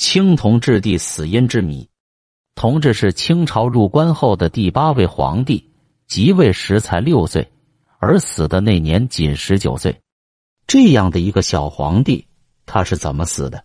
清同治帝死因之谜。同治是清朝入关后的第八位皇帝，即位时才六岁，而死的那年仅十九岁。这样的一个小皇帝，他是怎么死的？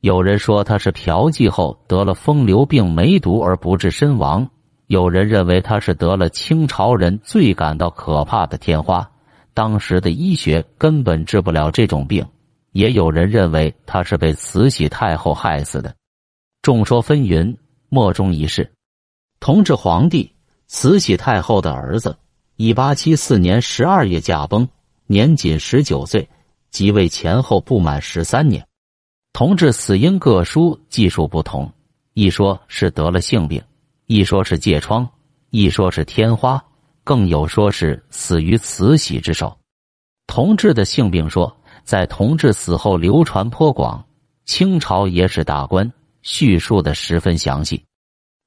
有人说他是嫖妓后得了风流病梅毒而不治身亡；有人认为他是得了清朝人最感到可怕的天花，当时的医学根本治不了这种病；也有人认为他是被慈禧太后害死的。众说纷纭，莫衷一是。同治皇帝，慈禧太后的儿子，一八七四年十二月驾崩。年仅十九岁，即位前后不满十三年。同治死因各书记述不同，一说是得了性病，一说是疥疮，一说是天花，更有说是死于慈禧之手。同治的性病说在同治死后流传颇广，清朝野史大观叙述的十分详细。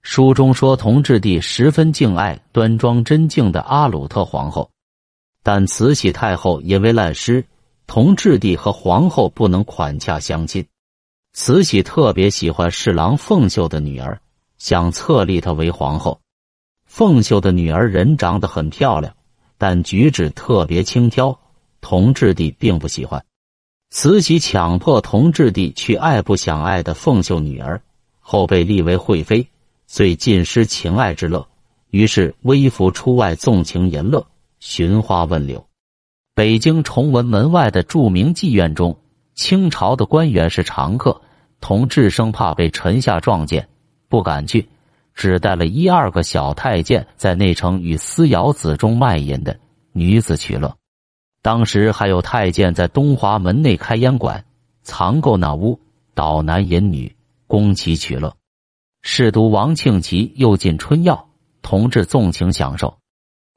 书中说，同治帝十分敬爱端庄贞静的阿鲁特皇后。但慈禧太后因为烂诗，同治帝和皇后不能款洽相亲。慈禧特别喜欢侍郎凤秀的女儿，想册立她为皇后。凤秀的女儿人长得很漂亮，但举止特别轻佻，同治帝并不喜欢。慈禧强迫同治帝去爱不想爱的凤秀女儿，后被立为惠妃，遂尽失情爱之乐，于是微服出外纵情淫乐。寻花问柳，北京崇文门外的著名妓院中，清朝的官员是常客。同治生怕被臣下撞见，不敢去，只带了一二个小太监在内城与私窑子中卖淫的女子取乐。当时还有太监在东华门内开烟馆，藏购那屋，倒男淫女，供其取乐。侍读王庆祺又进春药，同治纵情享受。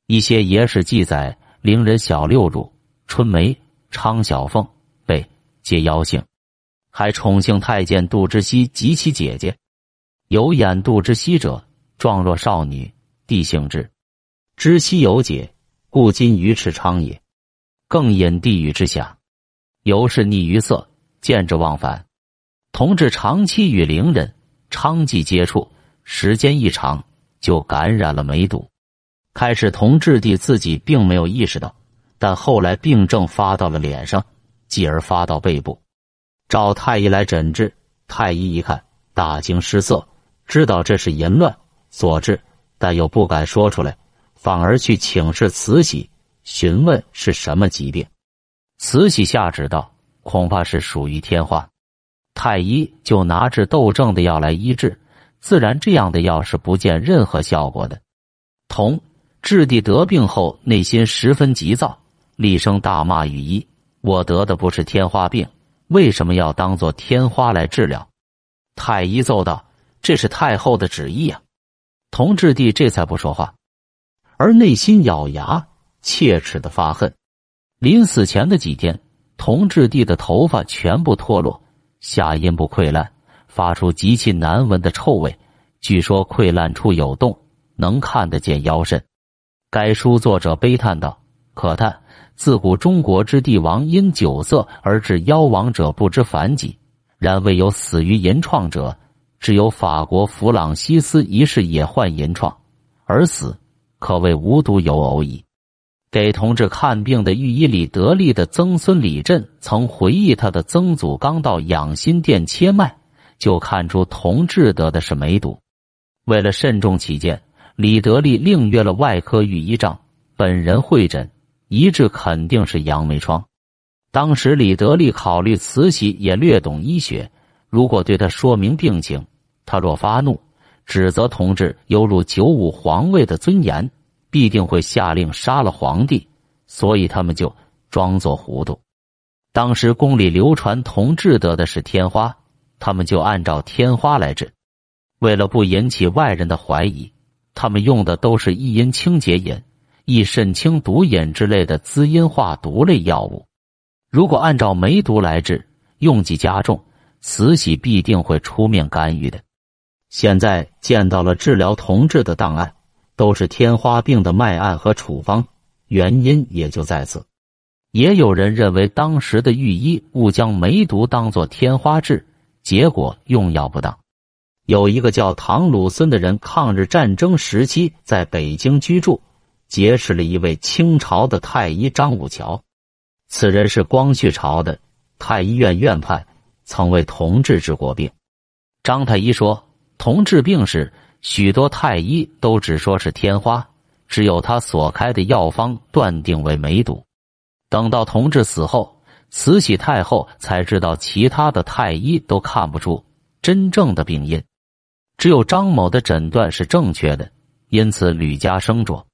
一些野史记载，伶人小六乳、春梅、昌小凤被皆妖性，还宠幸太监杜之熙及其姐姐。有眼杜之熙者，状若少女，帝性之。知熙有姐，故今鱼翅昌也。更引地狱之下，尤是溺于色，见之忘返。同治长期与伶人、娼妓接触，时间一长，就感染了梅毒。开始，同治帝自己并没有意识到，但后来病症发到了脸上，继而发到背部。找太医来诊治，太医一看，大惊失色，知道这是淫乱所致，但又不敢说出来，反而去请示慈禧，询问是什么疾病。慈禧下旨道：“恐怕是属于天花。”太医就拿治痘症的药来医治，自然这样的药是不见任何效果的。同。质帝得病后，内心十分急躁，厉声大骂御医：“我得的不是天花病，为什么要当做天花来治疗？”太医奏道：“这是太后的旨意啊！”同治帝这才不说话，而内心咬牙切齿的发恨。临死前的几天，同治帝的头发全部脱落，下阴部溃烂，发出极其难闻的臭味。据说溃烂处有洞，能看得见腰身。该书作者悲叹道：“可叹自古中国之帝王因酒色而致夭亡者不知凡几，然未有死于淫创者，只有法国弗朗西斯一世也患淫创而死，可谓无独有偶矣。”给同治看病的御医李德利的曾孙李振曾回忆，他的曾祖刚到养心殿切脉，就看出同治得的是梅毒，为了慎重起见。李德利另约了外科御医丈本人会诊，一致肯定是杨梅疮。当时李德利考虑慈禧也略懂医学，如果对他说明病情，他若发怒，指责同治有辱九五皇位的尊严，必定会下令杀了皇帝。所以他们就装作糊涂。当时宫里流传同治得的是天花，他们就按照天花来治，为了不引起外人的怀疑。他们用的都是益阴清洁饮、益肾清毒饮之类的滋阴化毒类药物。如果按照梅毒来治，用剂加重，慈禧必定会出面干预的。现在见到了治疗同治的档案，都是天花病的脉案和处方，原因也就在此。也有人认为，当时的御医误将梅毒当作天花治，结果用药不当。有一个叫唐鲁孙的人，抗日战争时期在北京居住，结识了一位清朝的太医张武桥。此人是光绪朝的太医院院判，曾为同治治过病。张太医说，同治病时，许多太医都只说是天花，只有他所开的药方断定为梅毒。等到同治死后，慈禧太后才知道，其他的太医都看不出真正的病因。只有张某的诊断是正确的，因此屡加声卓。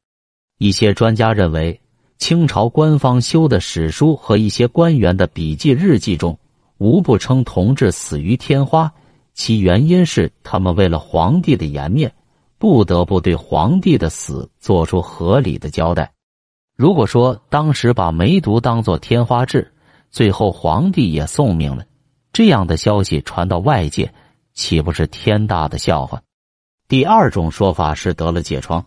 一些专家认为，清朝官方修的史书和一些官员的笔记日记中，无不称同治死于天花，其原因是他们为了皇帝的颜面，不得不对皇帝的死做出合理的交代。如果说当时把梅毒当作天花治，最后皇帝也送命了，这样的消息传到外界。岂不是天大的笑话？第二种说法是得了疥疮，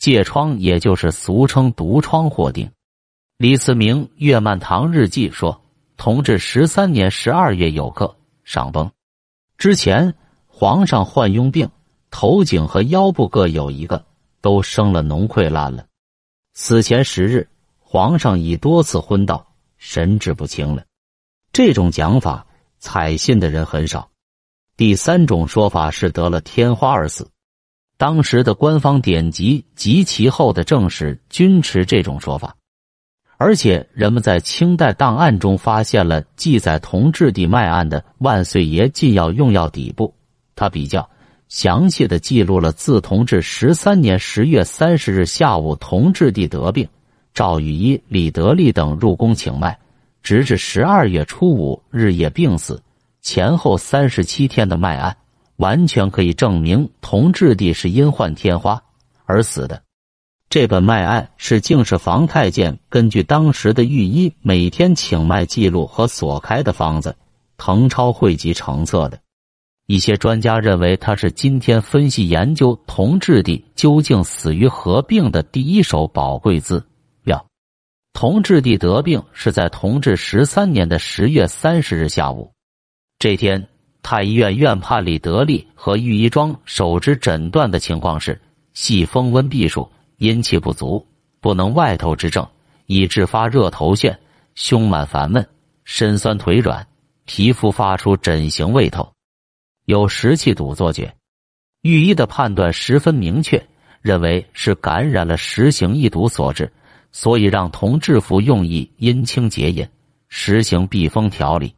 疥疮也就是俗称毒疮或疔。李思明《月曼堂日记》说，同治十三年十二月有客上崩，之前皇上患痈病，头颈和腰部各有一个，都生了脓溃烂了。死前十日，皇上已多次昏倒，神志不清了。这种讲法，采信的人很少。第三种说法是得了天花而死，当时的官方典籍及其后的正史均持这种说法，而且人们在清代档案中发现了记载同治帝脉案的《万岁爷禁药用药底部》，他比较详细的记录了自同治十三年十月三十日下午同治帝得病，赵雨一、李德利等入宫请脉，直至十二月初五日夜病死。前后三十七天的脉案，完全可以证明同治帝是因患天花而死的。这本脉案是敬事房太监根据当时的御医每天请脉记录和所开的方子誊抄汇集成册的。一些专家认为，他是今天分析研究同治帝究竟死于何病的第一手宝贵资料。同治帝得病是在同治十三年的十月三十日下午。这天，太医院院判李德利和御医庄手执诊断的情况是：系风温闭数，阴气不足，不能外透之症，以致发热头眩，胸满烦闷，身酸腿软，皮肤发出疹形未透，有食气堵作觉。御医的判断十分明确，认为是感染了实行一毒所致，所以让同治服用以阴清解饮，实行避风调理。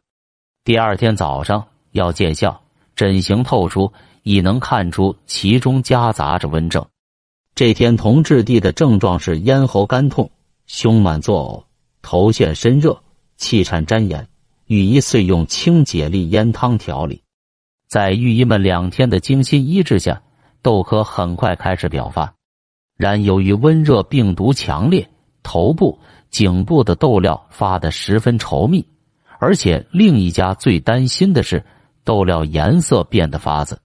第二天早上要见效，疹形透出，已能看出其中夹杂着温症。这天同治帝的症状是咽喉干痛、胸满作呕、头眩身热、气颤沾眼。御医遂用清解利咽汤调理，在御医们两天的精心医治下，痘科很快开始表发。然由于温热病毒强烈，头部、颈部的痘料发得十分稠密。而且另一家最担心的是豆料颜色变得发紫。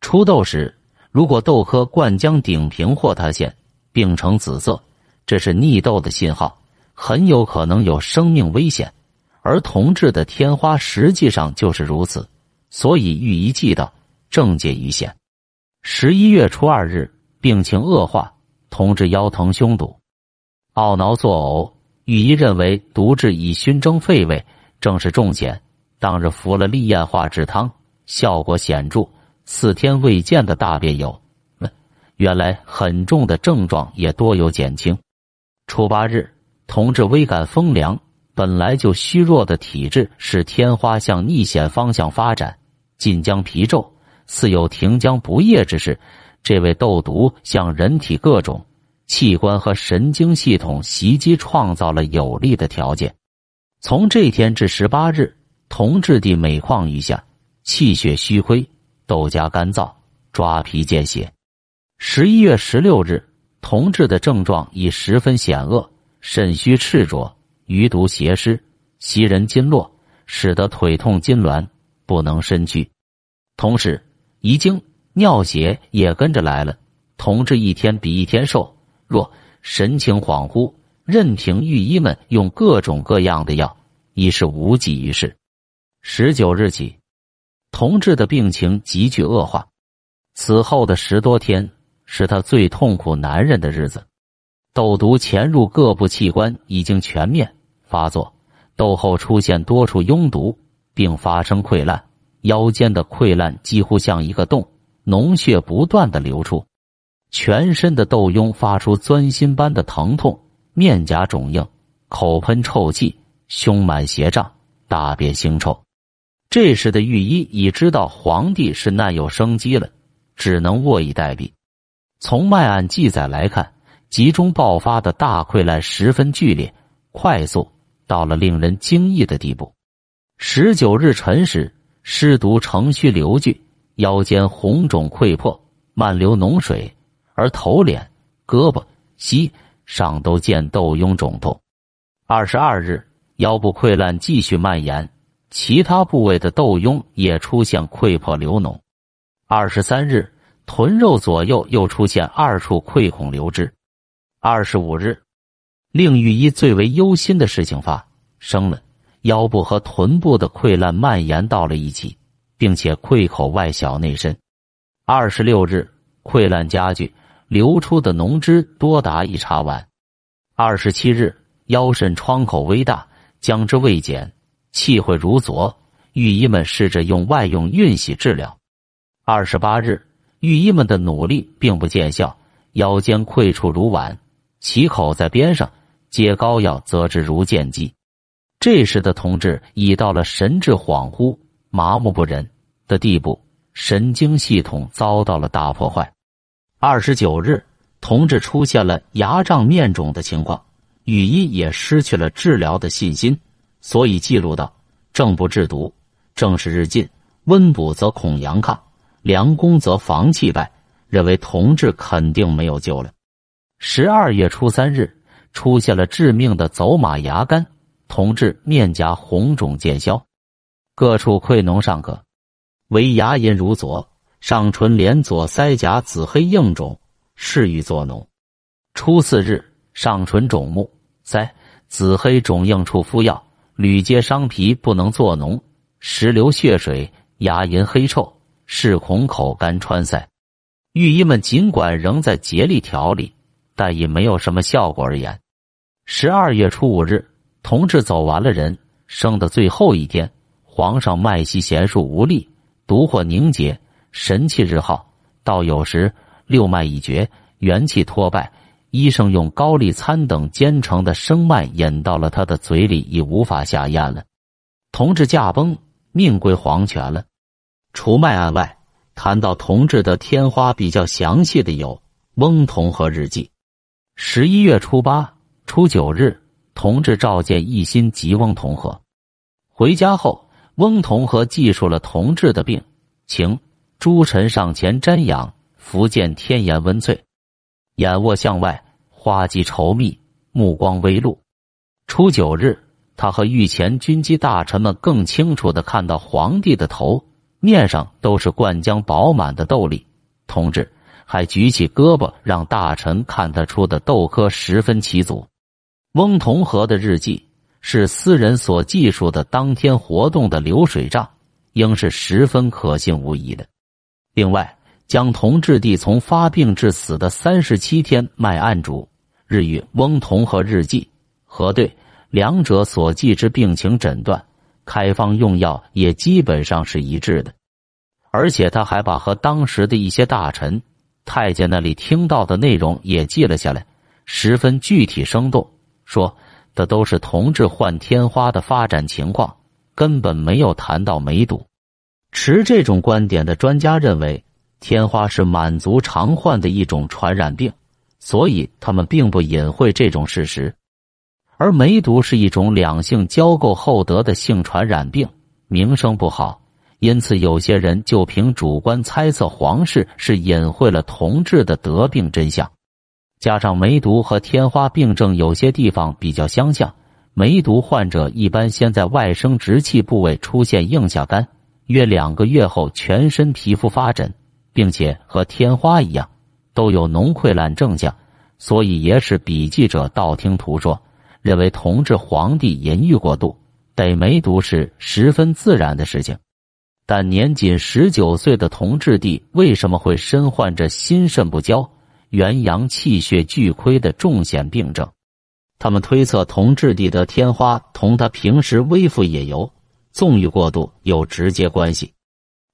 出豆时，如果豆科灌浆顶平或塌陷，并呈紫色，这是逆豆的信号，很有可能有生命危险。而同治的天花实际上就是如此，所以御医记道：正解于险。十一月初二日，病情恶化，同治腰疼胸堵，懊恼作呕。御医认为毒质已熏蒸肺胃。正是重险，当日服了利咽化治汤，效果显著。四天未见的大便有，原来很重的症状也多有减轻。初八日，同治微感风凉，本来就虚弱的体质使天花向逆险方向发展，晋江皮皱，似有停浆不液之势。这位斗毒向人体各种器官和神经系统袭击，创造了有利的条件。从这天至十八日，同治地每况愈下，气血虚亏，豆荚干燥，抓皮见血。十一月十六日，同志的症状已十分险恶，肾虚赤浊，余毒邪湿，袭人筋络，使得腿痛筋挛，不能身躯。同时，遗精、尿血也跟着来了。同志一天比一天瘦弱，神情恍惚。任凭御医们用各种各样的药，已是无济于事。十九日起，同志的病情急剧恶化。此后的十多天是他最痛苦难忍的日子。痘毒潜入各部器官，已经全面发作。痘后出现多处拥堵，并发生溃烂。腰间的溃烂几乎像一个洞，脓血不断的流出。全身的痘痈发出钻心般的疼痛，面颊肿硬，口喷臭气，胸满血胀，大便腥臭。这时的御医已知道皇帝是难有生机了，只能卧以待毙。从脉案记载来看，集中爆发的大溃烂十分剧烈，快速到了令人惊异的地步。十九日辰时，尸毒乘虚流聚，腰间红肿溃破，漫流脓水。而头脸、胳膊、膝上都见痘痈肿痛。二十二日，腰部溃烂继续蔓延，其他部位的痘痈也出现溃破流脓。二十三日，臀肉左右又出现二处溃孔流汁。二十五日，令御医最为忧心的事情发生了：腰部和臀部的溃烂蔓延到了一起，并且溃口外小内深。二十六日，溃烂加剧。流出的脓汁多达一茶碗。二十七日，腰肾创口微大，将之未减，气会如昨。御医们试着用外用运洗治疗。二十八日，御医们的努力并不见效，腰间溃处如碗，其口在边上，接膏药则之如剑击。这时的同志已到了神志恍惚、麻木不仁的地步，神经系统遭到了大破坏。二十九日，同志出现了牙胀、面肿的情况，御医也失去了治疗的信心，所以记录道：“正不治毒，正是日进；温补则恐阳亢，良攻则防气败。”认为同治肯定没有救了。十二月初三日，出现了致命的走马牙干，同治面颊红肿渐消，各处溃脓尚可，唯牙龈如左。上唇连左腮颊紫黑硬肿，适欲作脓。初四日，上唇肿目，腮紫黑肿硬处敷药，屡揭伤皮，不能作脓，时流血水，牙龈黑臭，是孔口干穿塞。御医们尽管仍在竭力调理，但已没有什么效果而言。十二月初五日，同治走完了人生的最后一天，皇上脉息娴熟无力，毒火凝结。神气日耗，到有时六脉已绝，元气脱败。医生用高丽参等煎成的生脉引到了他的嘴里，已无法下咽了。同治驾崩，命归黄泉了。除脉案外，谈到同治的天花比较详细的有《翁同和日记》。十一月初八、初九日，同治召见一心及翁同和。回家后，翁同和记述了同治的病情。诸臣上前瞻仰，福建天颜温翠，眼卧向外，花季稠密，目光微露。初九日，他和御前军机大臣们更清楚的看到皇帝的头面上都是灌浆饱满的豆粒。同志还举起胳膊让大臣看得出的豆科十分齐足。翁同龢的日记是私人所记述的当天活动的流水账，应是十分可信无疑的。另外，将同治帝从发病至死的三十七天脉案主日与翁同和日记核对，两者所记之病情诊断、开方用药也基本上是一致的。而且他还把和当时的一些大臣、太监那里听到的内容也记了下来，十分具体生动，说的都是同治患天花的发展情况，根本没有谈到梅毒。持这种观点的专家认为，天花是满族常患的一种传染病，所以他们并不隐晦这种事实。而梅毒是一种两性交媾后得的性传染病，名声不好，因此有些人就凭主观猜测皇室是隐晦了同治的得病真相。加上梅毒和天花病症有些地方比较相像，梅毒患者一般先在外生殖器部位出现硬下干。约两个月后，全身皮肤发疹，并且和天花一样，都有脓溃烂症象。所以，也使笔记者道听途说，认为同治皇帝淫欲过度，得梅毒是十分自然的事情。但年仅十九岁的同治帝为什么会身患着心肾不交、元阳气血俱亏的重险病症？他们推测，同治帝得天花同他平时微服野游、纵欲过度有直接关系。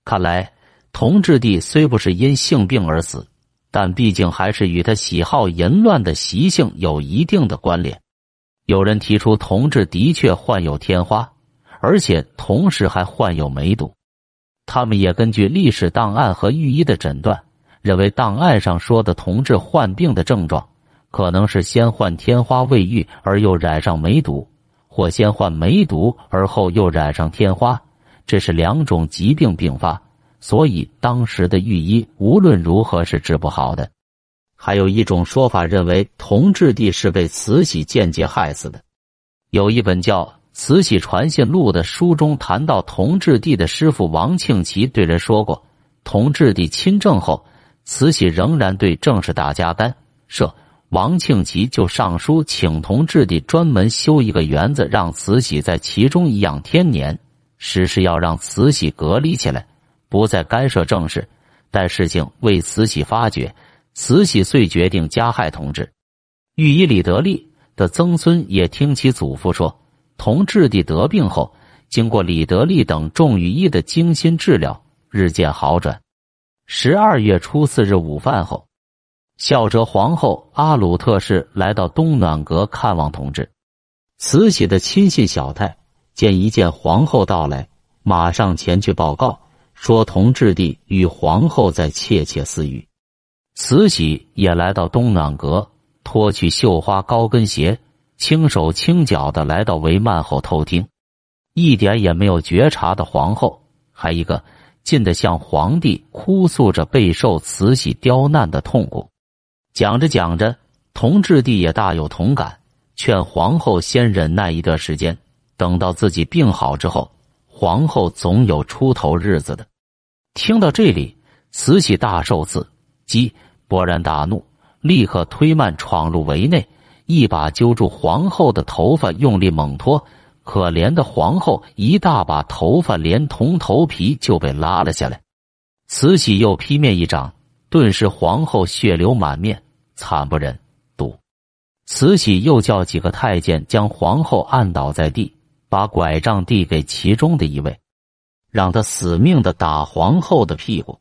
看来，同治帝虽不是因性病而死，但毕竟还是与他喜好淫乱的习性有一定的关联。有人提出，同治的确患有天花，而且同时还患有梅毒。他们也根据历史档案和御医的诊断，认为档案上说的同治患病的症状，可能是先患天花未愈而又染上梅毒，或先患梅毒而后又染上天花，这是两种疾病并发，所以当时的御医无论如何是治不好的。还有一种说法认为，同治帝是被慈禧间接害死的。有一本叫。慈禧传信录的书中谈到，同治帝的师傅王庆祺对人说过，同治帝亲政后，慈禧仍然对政事大加干涉，王庆祺就上书请同治帝专门修一个园子，让慈禧在其中颐养天年，实是要让慈禧隔离起来，不再干涉政事。待事情为慈禧发觉，慈禧遂决定加害同治。御医李德利的曾孙也听其祖父说。同治帝得病后，经过李德利等众御医的精心治疗，日渐好转。十二月初四日午饭后，孝哲皇后阿鲁特氏来到东暖阁看望同治。慈禧的亲信小太见一见皇后到来，马上前去报告，说同治帝与皇后在窃窃私语。慈禧也来到东暖阁，脱去绣花高跟鞋。轻手轻脚的来到帷幔后偷听，一点也没有觉察的皇后，还一个近的向皇帝哭诉着备受慈禧刁难的痛苦。讲着讲着，同治帝也大有同感，劝皇后先忍耐一段时间，等到自己病好之后，皇后总有出头日子的。听到这里，慈禧大受刺激，勃然大怒，立刻推慢闯入围内。一把揪住皇后的头发，用力猛拖，可怜的皇后一大把头发连同头皮就被拉了下来。慈禧又劈面一掌，顿时皇后血流满面，惨不忍睹。慈禧又叫几个太监将皇后按倒在地，把拐杖递给其中的一位，让他死命的打皇后的屁股。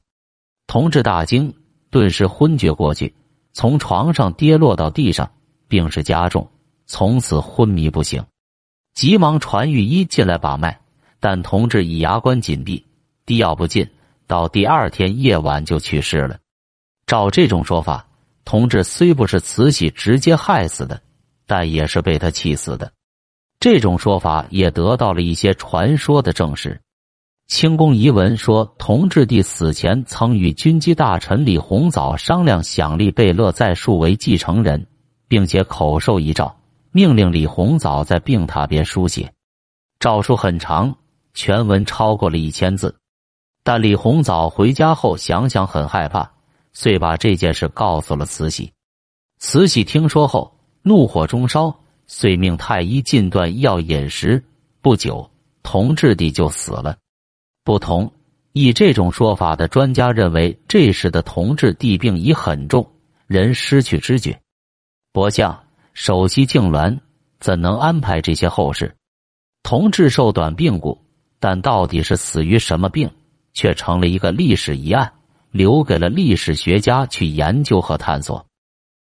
同治大惊，顿时昏厥过去，从床上跌落到地上。病势加重，从此昏迷不醒，急忙传御医进来把脉，但同治以牙关紧闭，滴药不进，到第二天夜晚就去世了。照这种说法，同治虽不是慈禧直接害死的，但也是被他气死的。这种说法也得到了一些传说的证实。清宫遗文说，同治帝死前曾与军机大臣李鸿藻商量，想立贝勒在庶为继承人。并且口授遗诏，命令李鸿藻在病榻边书写。诏书很长，全文超过了一千字。但李鸿藻回家后想想很害怕，遂把这件事告诉了慈禧。慈禧听说后怒火中烧，遂命太医禁断医药饮食。不久，同治帝就死了。不同以这种说法的专家认为，这时的同治帝病已很重，人失去知觉。伯相首席痉挛，怎能安排这些后事？同治寿短病故，但到底是死于什么病，却成了一个历史疑案，留给了历史学家去研究和探索。